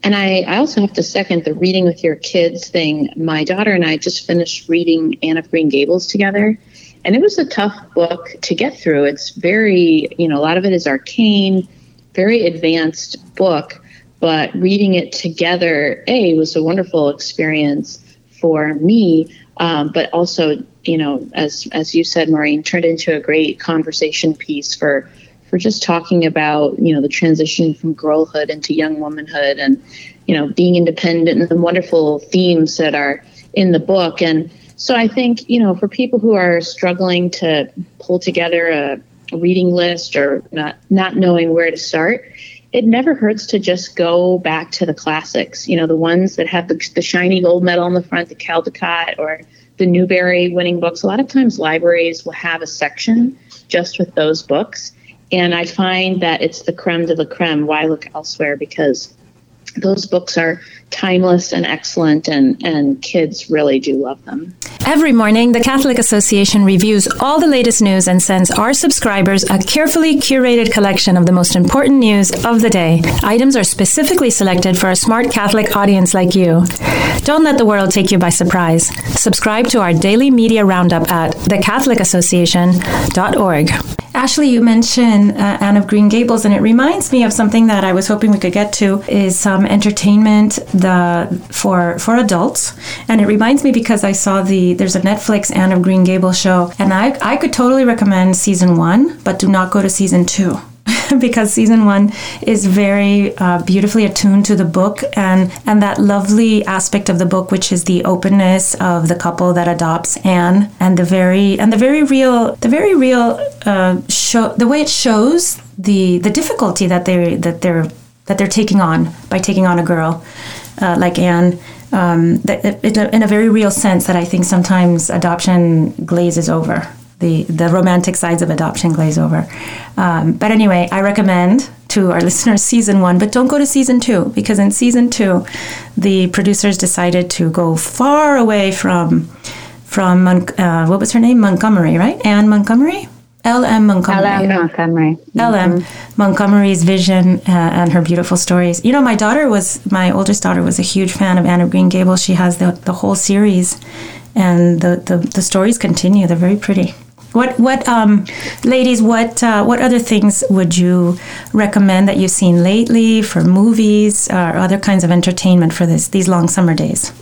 and I, I also have to second the reading with your kids thing. My daughter and I just finished reading Anne of Green Gables together, and it was a tough book to get through. It's very, you know, a lot of it is arcane, very advanced book, but reading it together, A, was a wonderful experience for me, um, but also, you know, as, as you said, Maureen, turned into a great conversation piece for for just talking about you know the transition from girlhood into young womanhood and you know being independent and the wonderful themes that are in the book. And so i think you know for people who are struggling to pull together a, reading list or not not knowing where to start it never hurts to just go back to the classics you know the ones that have the, the shiny gold medal on the front the caldecott or the newbery winning books. A lot of times libraries will have a section just with those books and I find that it's the creme de la creme. Why look elsewhere? Because those books are timeless and excellent, and, and kids really do love them. Every morning, the Catholic Association reviews all the latest news and sends our subscribers a carefully curated collection of the most important news of the day. Items are specifically selected for a smart Catholic audience like you. Don't let the world take you by surprise. Subscribe to our daily media roundup at thecatholicassociation.org. Ashley, you mentioned uh, Anne of Green Gables, and it reminds me of something that I was hoping we could get to is some entertainment the for for adults, and it reminds me because I saw the there's a Netflix Anne of Green Gables show, and I I could totally recommend season one, but do not go to season two. <laughs> because season one is very uh, beautifully attuned to the book and and that lovely aspect of the book, which is the openness of the couple that adopts Anne and the very and the very real the very real uh, show the way it shows the the difficulty that they that they're that they're taking on by taking on a girl uh, like Anne. Um, that, in a very real sense, that I think sometimes adoption glazes over the the romantic sides of adoption glaze over. Um, but anyway, I recommend to our <laughs> listeners season one, but don't go to season two because in season two, the producers decided to go far away from from uh, what was her name Montgomery, right? Anne Montgomery. L.M. Montgomery. L.M. Montgomery. L.M. Mm-hmm. Montgomery's vision uh, and her beautiful stories. You know, my daughter was, my oldest daughter was a huge fan of Anne of Green Gables. She has the, the whole series, and the, the, the stories continue. They're very pretty. What what um, ladies? What uh, what other things would you recommend that you've seen lately for movies or other kinds of entertainment for this these long summer days?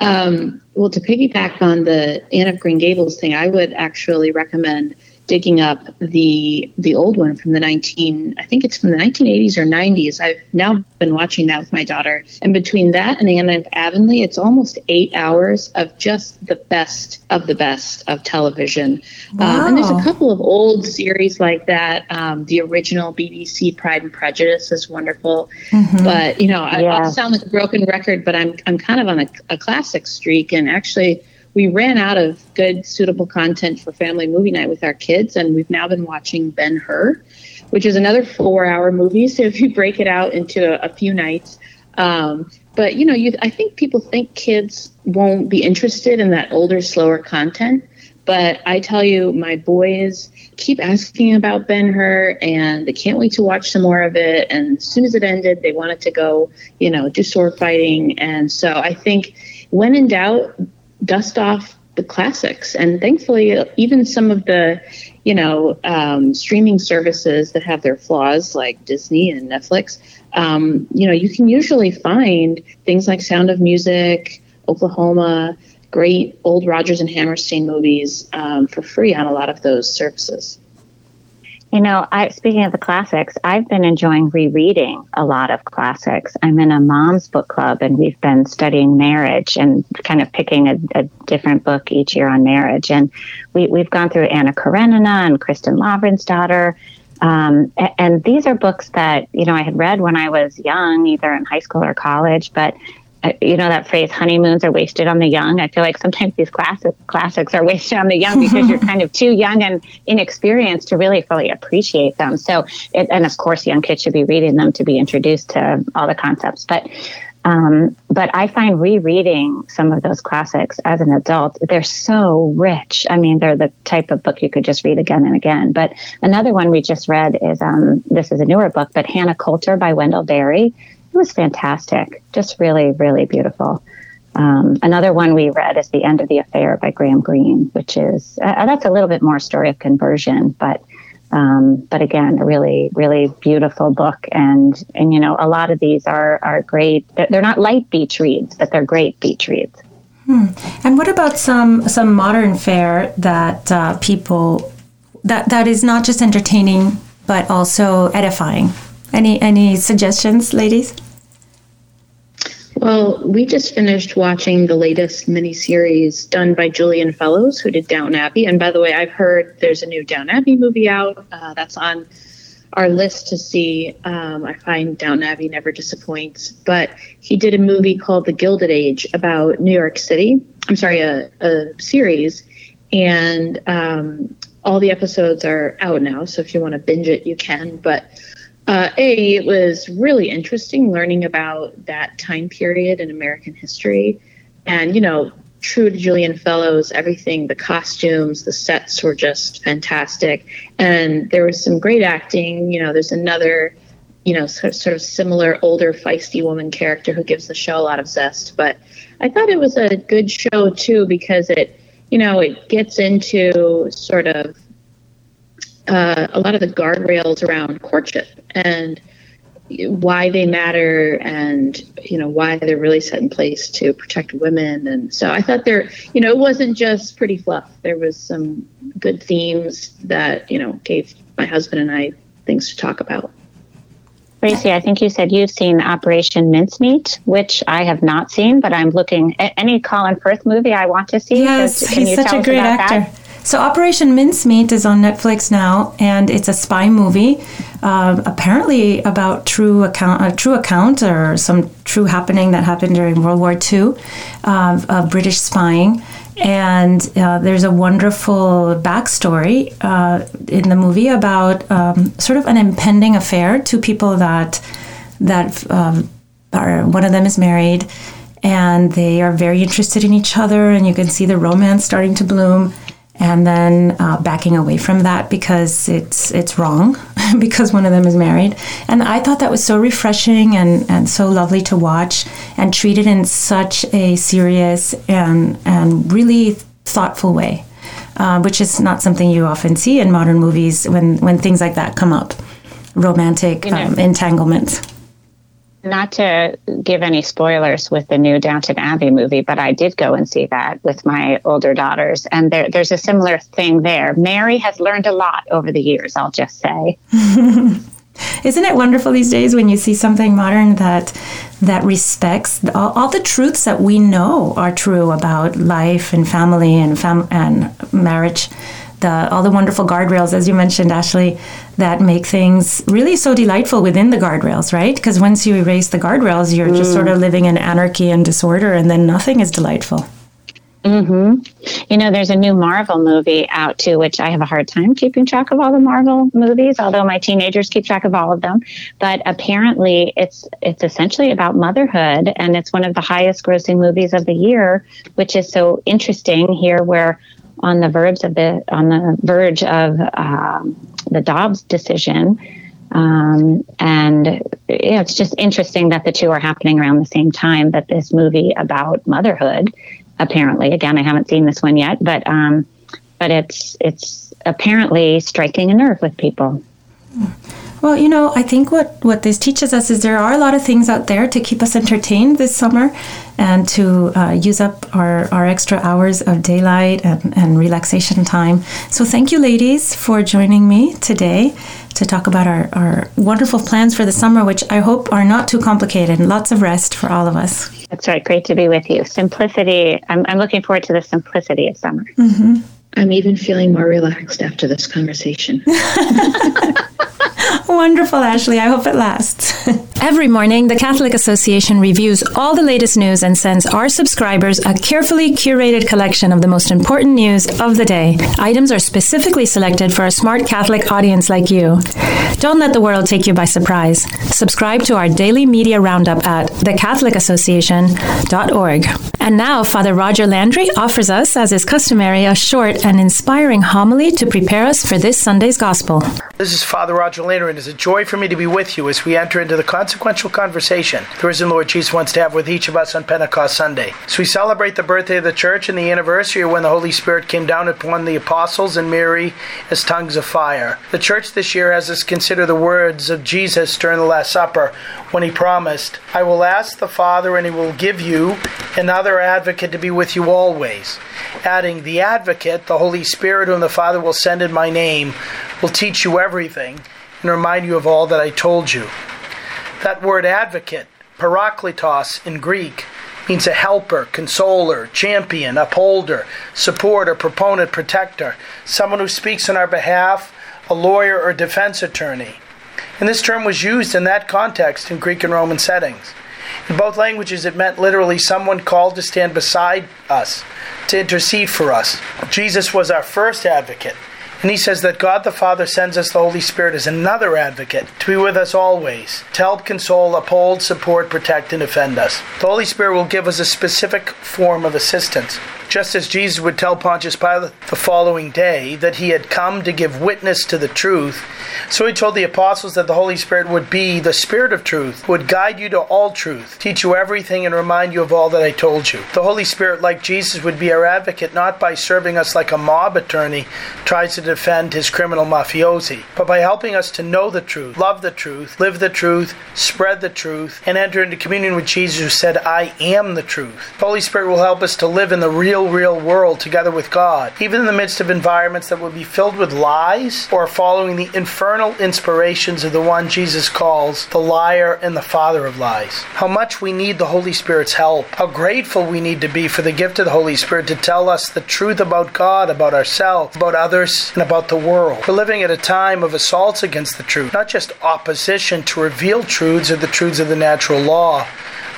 Um, well, to piggyback on the Anne of Green Gables thing, I would actually recommend digging up the the old one from the 19 I think it's from the 1980s or 90s. I've now been watching that with my daughter. And between that and Anne of Avonlea, it's almost 8 hours of just the best of the best of television. Wow. Um, and there's a couple of old series like that. Um, the original BBC Pride and Prejudice is wonderful. Mm-hmm. But, you know, I, yeah. I sound like a broken record, but I'm I'm kind of on a, a classic streak and actually we ran out of good, suitable content for family movie night with our kids, and we've now been watching Ben Hur, which is another four-hour movie. So if you break it out into a, a few nights, um, but you know, you I think people think kids won't be interested in that older, slower content, But I tell you, my boys keep asking about Ben Hur and they can't wait to watch some more of it. And as soon as it ended, they wanted to go, you know, do sword fighting. And so I think when in doubt, dust off the classics. And thankfully, even some of the, you know, um, streaming services that have their flaws, like Disney and Netflix, um, you know, you can usually find things like Sound of Music, Oklahoma, great old Rodgers and Hammerstein movies um, for free on a lot of those services. You know, I speaking of the classics, I've been enjoying rereading a lot of classics. I'm in a mom's book club, and we've been studying marriage and kind of picking a, a different book each year on marriage. And we, we've gone through Anna Karenina and Kristin Lavransdatter. Um, and, and these are books that you know I had read when I was young, either in high school or college, but you know that phrase honeymoons are wasted on the young i feel like sometimes these classic classics are wasted on the young because you're <laughs> kind of too young and inexperienced to really fully appreciate them so it, and of course young kids should be reading them to be introduced to all the concepts but um, but I find rereading some of those classics as an adult, they're so rich. I mean, they're the type of book you could just read again and again. But another one we just read is um, this is a newer book, but Hannah Coulter by Wendell Berry it was fantastic. Just really, really beautiful. Um, another one we read is The End of the Affair by Graham Greene, which is uh, uh, that's a little bit more story of conversion, but um, but again, a really, really beautiful book. And and you know, a lot of these are are great. They're, not light beach reads, but they're great beach reads. Hmm. And what about some some modern fare that uh, people that that is not just entertaining but also edifying? Any any suggestions, ladies? Well, we just finished watching the latest miniseries done by Julian Fellowes, who did Downton Abbey. And by the way, I've heard there's a new Downton Abbey movie out. Uh, that's on our list to see. Um, I find Downton Abbey never disappoints. But he did a movie called The Gilded Age about New York City. I'm sorry, a, a series. And um, all the episodes are out now. So if you want to binge it, you can. But uh, a, it was really interesting learning about that time period in American history. And, you know, true to Julian Fellowes, everything, the costumes, the sets were just fantastic. And there was some great acting. You know, there's another, you know, sort, sort of similar older, feisty woman character who gives the show a lot of zest. But I thought it was a good show, too, because it, you know, it gets into sort of uh, a lot of the guardrails around courtship and why they matter and you know why they're really set in place to protect women and so i thought there you know it wasn't just pretty fluff there was some good themes that you know gave my husband and i things to talk about Grazie, I think you said you've seen Operation Mincemeat, which I have not seen, but I'm looking at any Colin Firth movie I want to see. Yes, he's such a great actor. That? So Operation Mincemeat is on Netflix now, and it's a spy movie, uh, apparently about true account, a true account or some true happening that happened during World War II uh, of British spying. And uh, there's a wonderful backstory uh, in the movie about um, sort of an impending affair. Two people that that um, are one of them is married, and they are very interested in each other, and you can see the romance starting to bloom and then uh, backing away from that because it's it's wrong <laughs> because one of them is married. And i thought that was so refreshing and, and so lovely to watch and treated in such a serious and and really thoughtful way uh, which is not something you often see in modern movies when when things like that come up. Romantic you know, um, entanglements not to give any spoilers with the new Downton Abbey movie, but I did go and see that with my older daughters, and there, there's a similar thing there. Mary has learned a lot over the years, I'll just say. <laughs> Isn't it wonderful these days when you see something modern that that respects all, all, the truths that we know are true about life and family and fam- and marriage? The, all the wonderful guardrails, as you mentioned, Ashley, that make things really so delightful within the guardrails, right? Because once you erase the guardrails, you're mm. just sort of living in anarchy and disorder, and then nothing is delightful. hmm You know, there's a new Marvel movie out too, which I have a hard time keeping track of all the Marvel movies, although my teenagers keep track of all of them. But apparently, it's it's essentially about motherhood, and it's one of the highest grossing movies of the year, which is so interesting here, where on the verge of the on the verge of um, the Dobbs decision. Um, and it's just interesting that the two are happening around the same time. That this movie about motherhood, apparently, again, I haven't seen this one yet, but um, but it's it's apparently striking a nerve with people. Well, you know, I think what, what this teaches us is there are a lot of things out there to keep us entertained this summer and to uh, use up our, our extra hours of daylight and, and relaxation time. So, thank you, ladies, for joining me today to talk about our, our wonderful plans for the summer, which I hope are not too complicated lots of rest for all of us. That's right. Great to be with you. Simplicity. I'm, I'm looking forward to the simplicity of summer. Mm-hmm. I'm even feeling more relaxed after this conversation. <laughs> <laughs> Wonderful, Ashley. I hope it lasts. <laughs> Every morning, the Catholic Association reviews all the latest news and sends our subscribers a carefully curated collection of the most important news of the day. Items are specifically selected for a smart Catholic audience like you. Don't let the world take you by surprise. Subscribe to our daily media roundup at thecatholicassociation.org. And now, Father Roger Landry offers us, as is customary, a short and inspiring homily to prepare us for this Sunday's Gospel. This is Father Roger Landry, it's a joy for me to be with you as we enter into the consequential conversation the risen Lord Jesus wants to have with each of us on Pentecost Sunday. As we celebrate the birthday of the church and the anniversary of when the Holy Spirit came down upon the apostles and Mary as tongues of fire. The church this year has us consider the words of Jesus during the Last Supper when he promised, I will ask the Father, and he will give you another advocate to be with you always. Adding, the advocate, the Holy Spirit, whom the Father will send in my name, will teach you everything and remind you of all that I told you. That word advocate, parakletos in Greek, means a helper, consoler, champion, upholder, supporter, proponent, protector, someone who speaks on our behalf, a lawyer or defense attorney. And this term was used in that context in Greek and Roman settings. In both languages, it meant literally someone called to stand beside us, to intercede for us. Jesus was our first advocate. And he says that God the Father sends us the Holy Spirit as another advocate to be with us always, to help console, uphold, support, protect, and defend us. The Holy Spirit will give us a specific form of assistance. Just as Jesus would tell Pontius Pilate the following day that he had come to give witness to the truth, so he told the apostles that the Holy Spirit would be the Spirit of truth, would guide you to all truth, teach you everything, and remind you of all that I told you. The Holy Spirit, like Jesus, would be our advocate not by serving us like a mob attorney tries to defend his criminal mafiosi, but by helping us to know the truth, love the truth, live the truth, spread the truth, and enter into communion with Jesus who said, I am the truth. The Holy Spirit will help us to live in the real, real world together with God, even in the midst of environments that would be filled with lies or following the infernal inspirations of the one Jesus calls the liar and the father of lies. How much we need the Holy Spirit's help. How grateful we need to be for the gift of the Holy Spirit to tell us the truth about God, about ourselves, about others, and about the world. We're living at a time of assaults against the truth, not just opposition to revealed truths or the truths of the natural law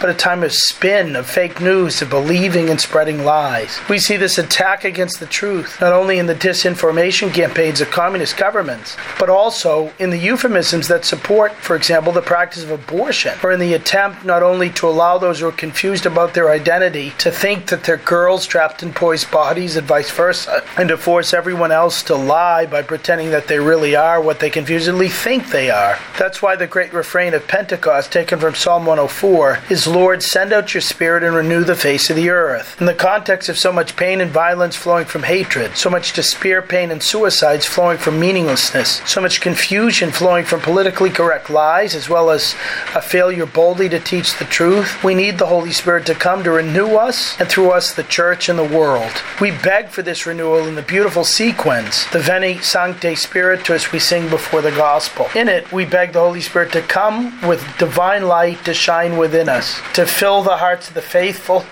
but a time of spin, of fake news, of believing and spreading lies. We see this attack against the truth, not only in the disinformation campaigns of communist governments, but also in the euphemisms that support, for example, the practice of abortion, or in the attempt not only to allow those who are confused about their identity to think that they're girls trapped in boys' bodies and vice versa, and to force everyone else to lie by pretending that they really are what they confusedly think they are. That's why the great refrain of Pentecost, taken from Psalm 104, is Lord, send out your Spirit and renew the face of the earth. In the context of so much pain and violence flowing from hatred, so much despair, pain, and suicides flowing from meaninglessness, so much confusion flowing from politically correct lies, as well as a failure boldly to teach the truth, we need the Holy Spirit to come to renew us and through us the church and the world. We beg for this renewal in the beautiful sequence, the Veni Sancte Spiritus we sing before the gospel. In it, we beg the Holy Spirit to come with divine light to shine within us, to fill the hearts of the faithful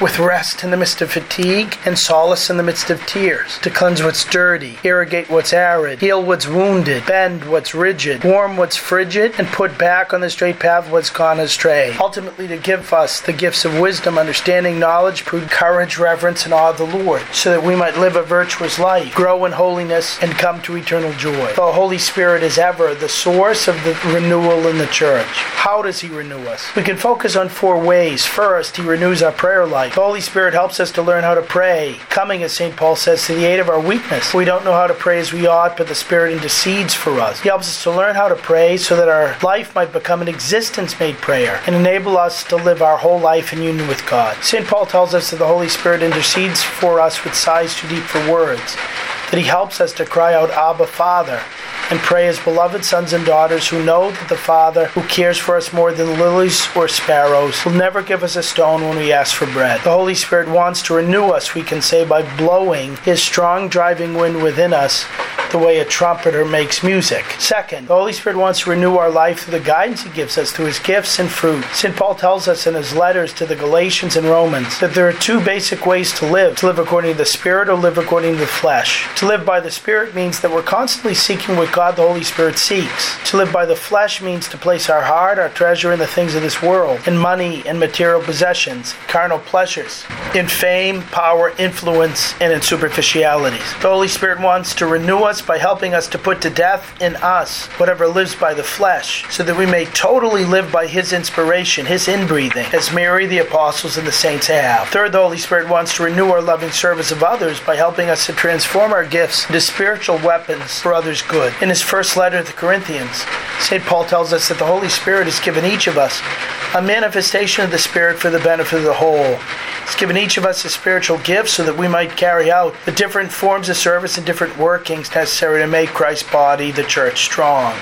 with rest in the midst of fatigue and solace in the midst of tears, to cleanse what's dirty, irrigate what's arid, heal what's wounded, bend what's rigid, warm what's frigid, and put back on the straight path what's gone astray. Ultimately, to give us the gifts of wisdom, understanding, knowledge, prudence, courage, reverence, and awe of the Lord, so that we might live a virtuous life, grow in holiness, and come to eternal joy. The Holy Spirit is ever the source of the renewal in the church. How does He renew us? We can focus on four ways. First, He renews our prayer life life. The Holy Spirit helps us to learn how to pray, coming, as St. Paul says, to the aid of our weakness. We don't know how to pray as we ought, but the Spirit intercedes for us. He helps us to learn how to pray so that our life might become an existence made prayer and enable us to live our whole life in union with God. St. Paul tells us that the Holy Spirit intercedes for us with sighs too deep for words, that He helps us to cry out, Abba, Father and pray as beloved sons and daughters who know that the Father, who cares for us more than lilies or sparrows, will never give us a stone when we ask for bread. The Holy Spirit wants to renew us, we can say, by blowing His strong driving wind within us the way a trumpeter makes music. Second, the Holy Spirit wants to renew our life through the guidance He gives us through His gifts and fruit. St. Paul tells us in his letters to the Galatians and Romans that there are two basic ways to live to live according to the Spirit or live according to the flesh. To live by the Spirit means that we're constantly seeking what God the Holy Spirit seeks. To live by the flesh means to place our heart, our treasure in the things of this world, in money and material possessions, carnal pleasures, in fame, power, influence, and in superficialities. The Holy Spirit wants to renew us by helping us to put to death in us whatever lives by the flesh, so that we may totally live by His inspiration, His inbreathing, as Mary, the apostles, and the saints have. Third, the Holy Spirit wants to renew our loving service of others by helping us to transform our gifts into spiritual weapons for others' good. In his first letter to the Corinthians, St. Paul tells us that the Holy Spirit has given each of us a manifestation of the Spirit for the benefit of the whole. He's given each of us a spiritual gift so that we might carry out the different forms of service and different workings necessary to make Christ's body, the church, strong.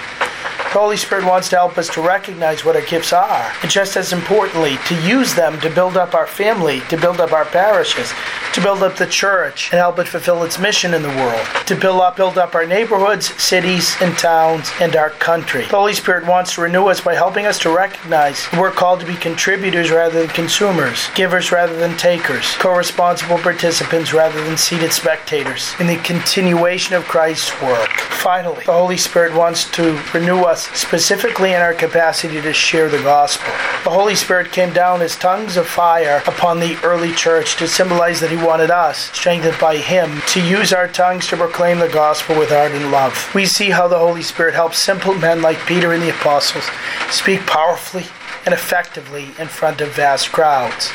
The Holy Spirit wants to help us to recognize what our gifts are, and just as importantly, to use them to build up our family, to build up our parishes, to build up the church, and help it fulfill its mission in the world, to build up, build up our neighborhoods, cities, and towns, and our country. The Holy Spirit wants to renew us by helping us to recognize we're called to be contributors rather than consumers, givers rather than takers, co-responsible participants rather than seated spectators in the continuation of Christ's work. Finally, the Holy Spirit wants to renew us specifically in our capacity to share the gospel. The Holy Spirit came down as tongues of fire upon the early church to symbolize that He wanted us, strengthened by Him, to use our tongues to proclaim the gospel with ardent love. We see how the Holy Spirit helps simple men like Peter and the apostles speak powerfully and effectively in front of vast crowds.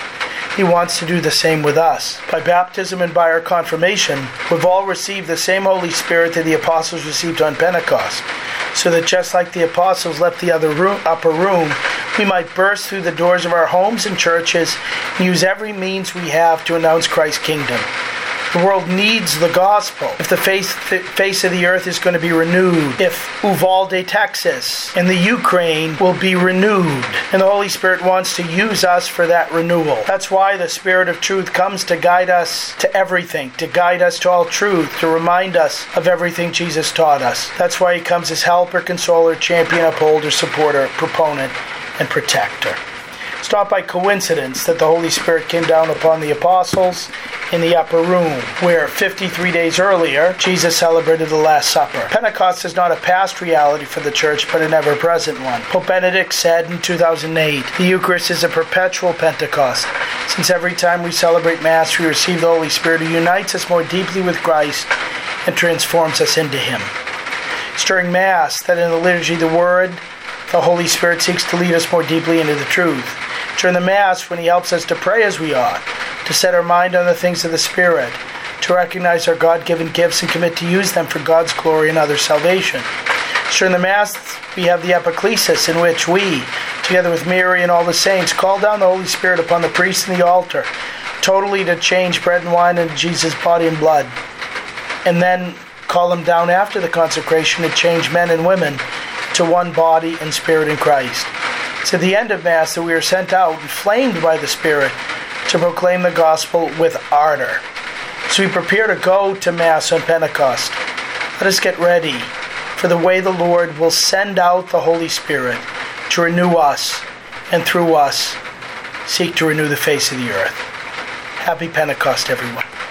He wants to do the same with us. By baptism and by our confirmation, we've all received the same Holy Spirit that the apostles received on Pentecost, so that just like the apostles left the other room, upper room, we might burst through the doors of our homes and churches and use every means we have to announce Christ's kingdom. The world needs the gospel. If the face, the face of the earth is going to be renewed, if Uvalde, Texas, and the Ukraine will be renewed, and the Holy Spirit wants to use us for that renewal. That's why the Spirit of truth comes to guide us to everything, to guide us to all truth, to remind us of everything Jesus taught us. That's why He comes as helper, consoler, champion, upholder, supporter, proponent, and protector. Not by coincidence that the Holy Spirit came down upon the apostles in the upper room, where 53 days earlier Jesus celebrated the Last Supper. Pentecost is not a past reality for the church, but an ever present one. Pope Benedict said in 2008 the Eucharist is a perpetual Pentecost, since every time we celebrate Mass, we receive the Holy Spirit who unites us more deeply with Christ and transforms us into Him. It's during Mass that in the liturgy the Word, the Holy Spirit seeks to lead us more deeply into the truth. During the Mass, when He helps us to pray as we ought, to set our mind on the things of the Spirit, to recognize our God given gifts and commit to use them for God's glory and others' salvation. During the Mass, we have the Epiclesis, in which we, together with Mary and all the saints, call down the Holy Spirit upon the priest and the altar, totally to change bread and wine into Jesus' body and blood, and then call them down after the consecration to change men and women to one body and spirit in Christ. It's at the end of Mass that we are sent out, inflamed by the Spirit, to proclaim the gospel with ardor. So we prepare to go to Mass on Pentecost. Let us get ready for the way the Lord will send out the Holy Spirit to renew us and through us seek to renew the face of the earth. Happy Pentecost, everyone.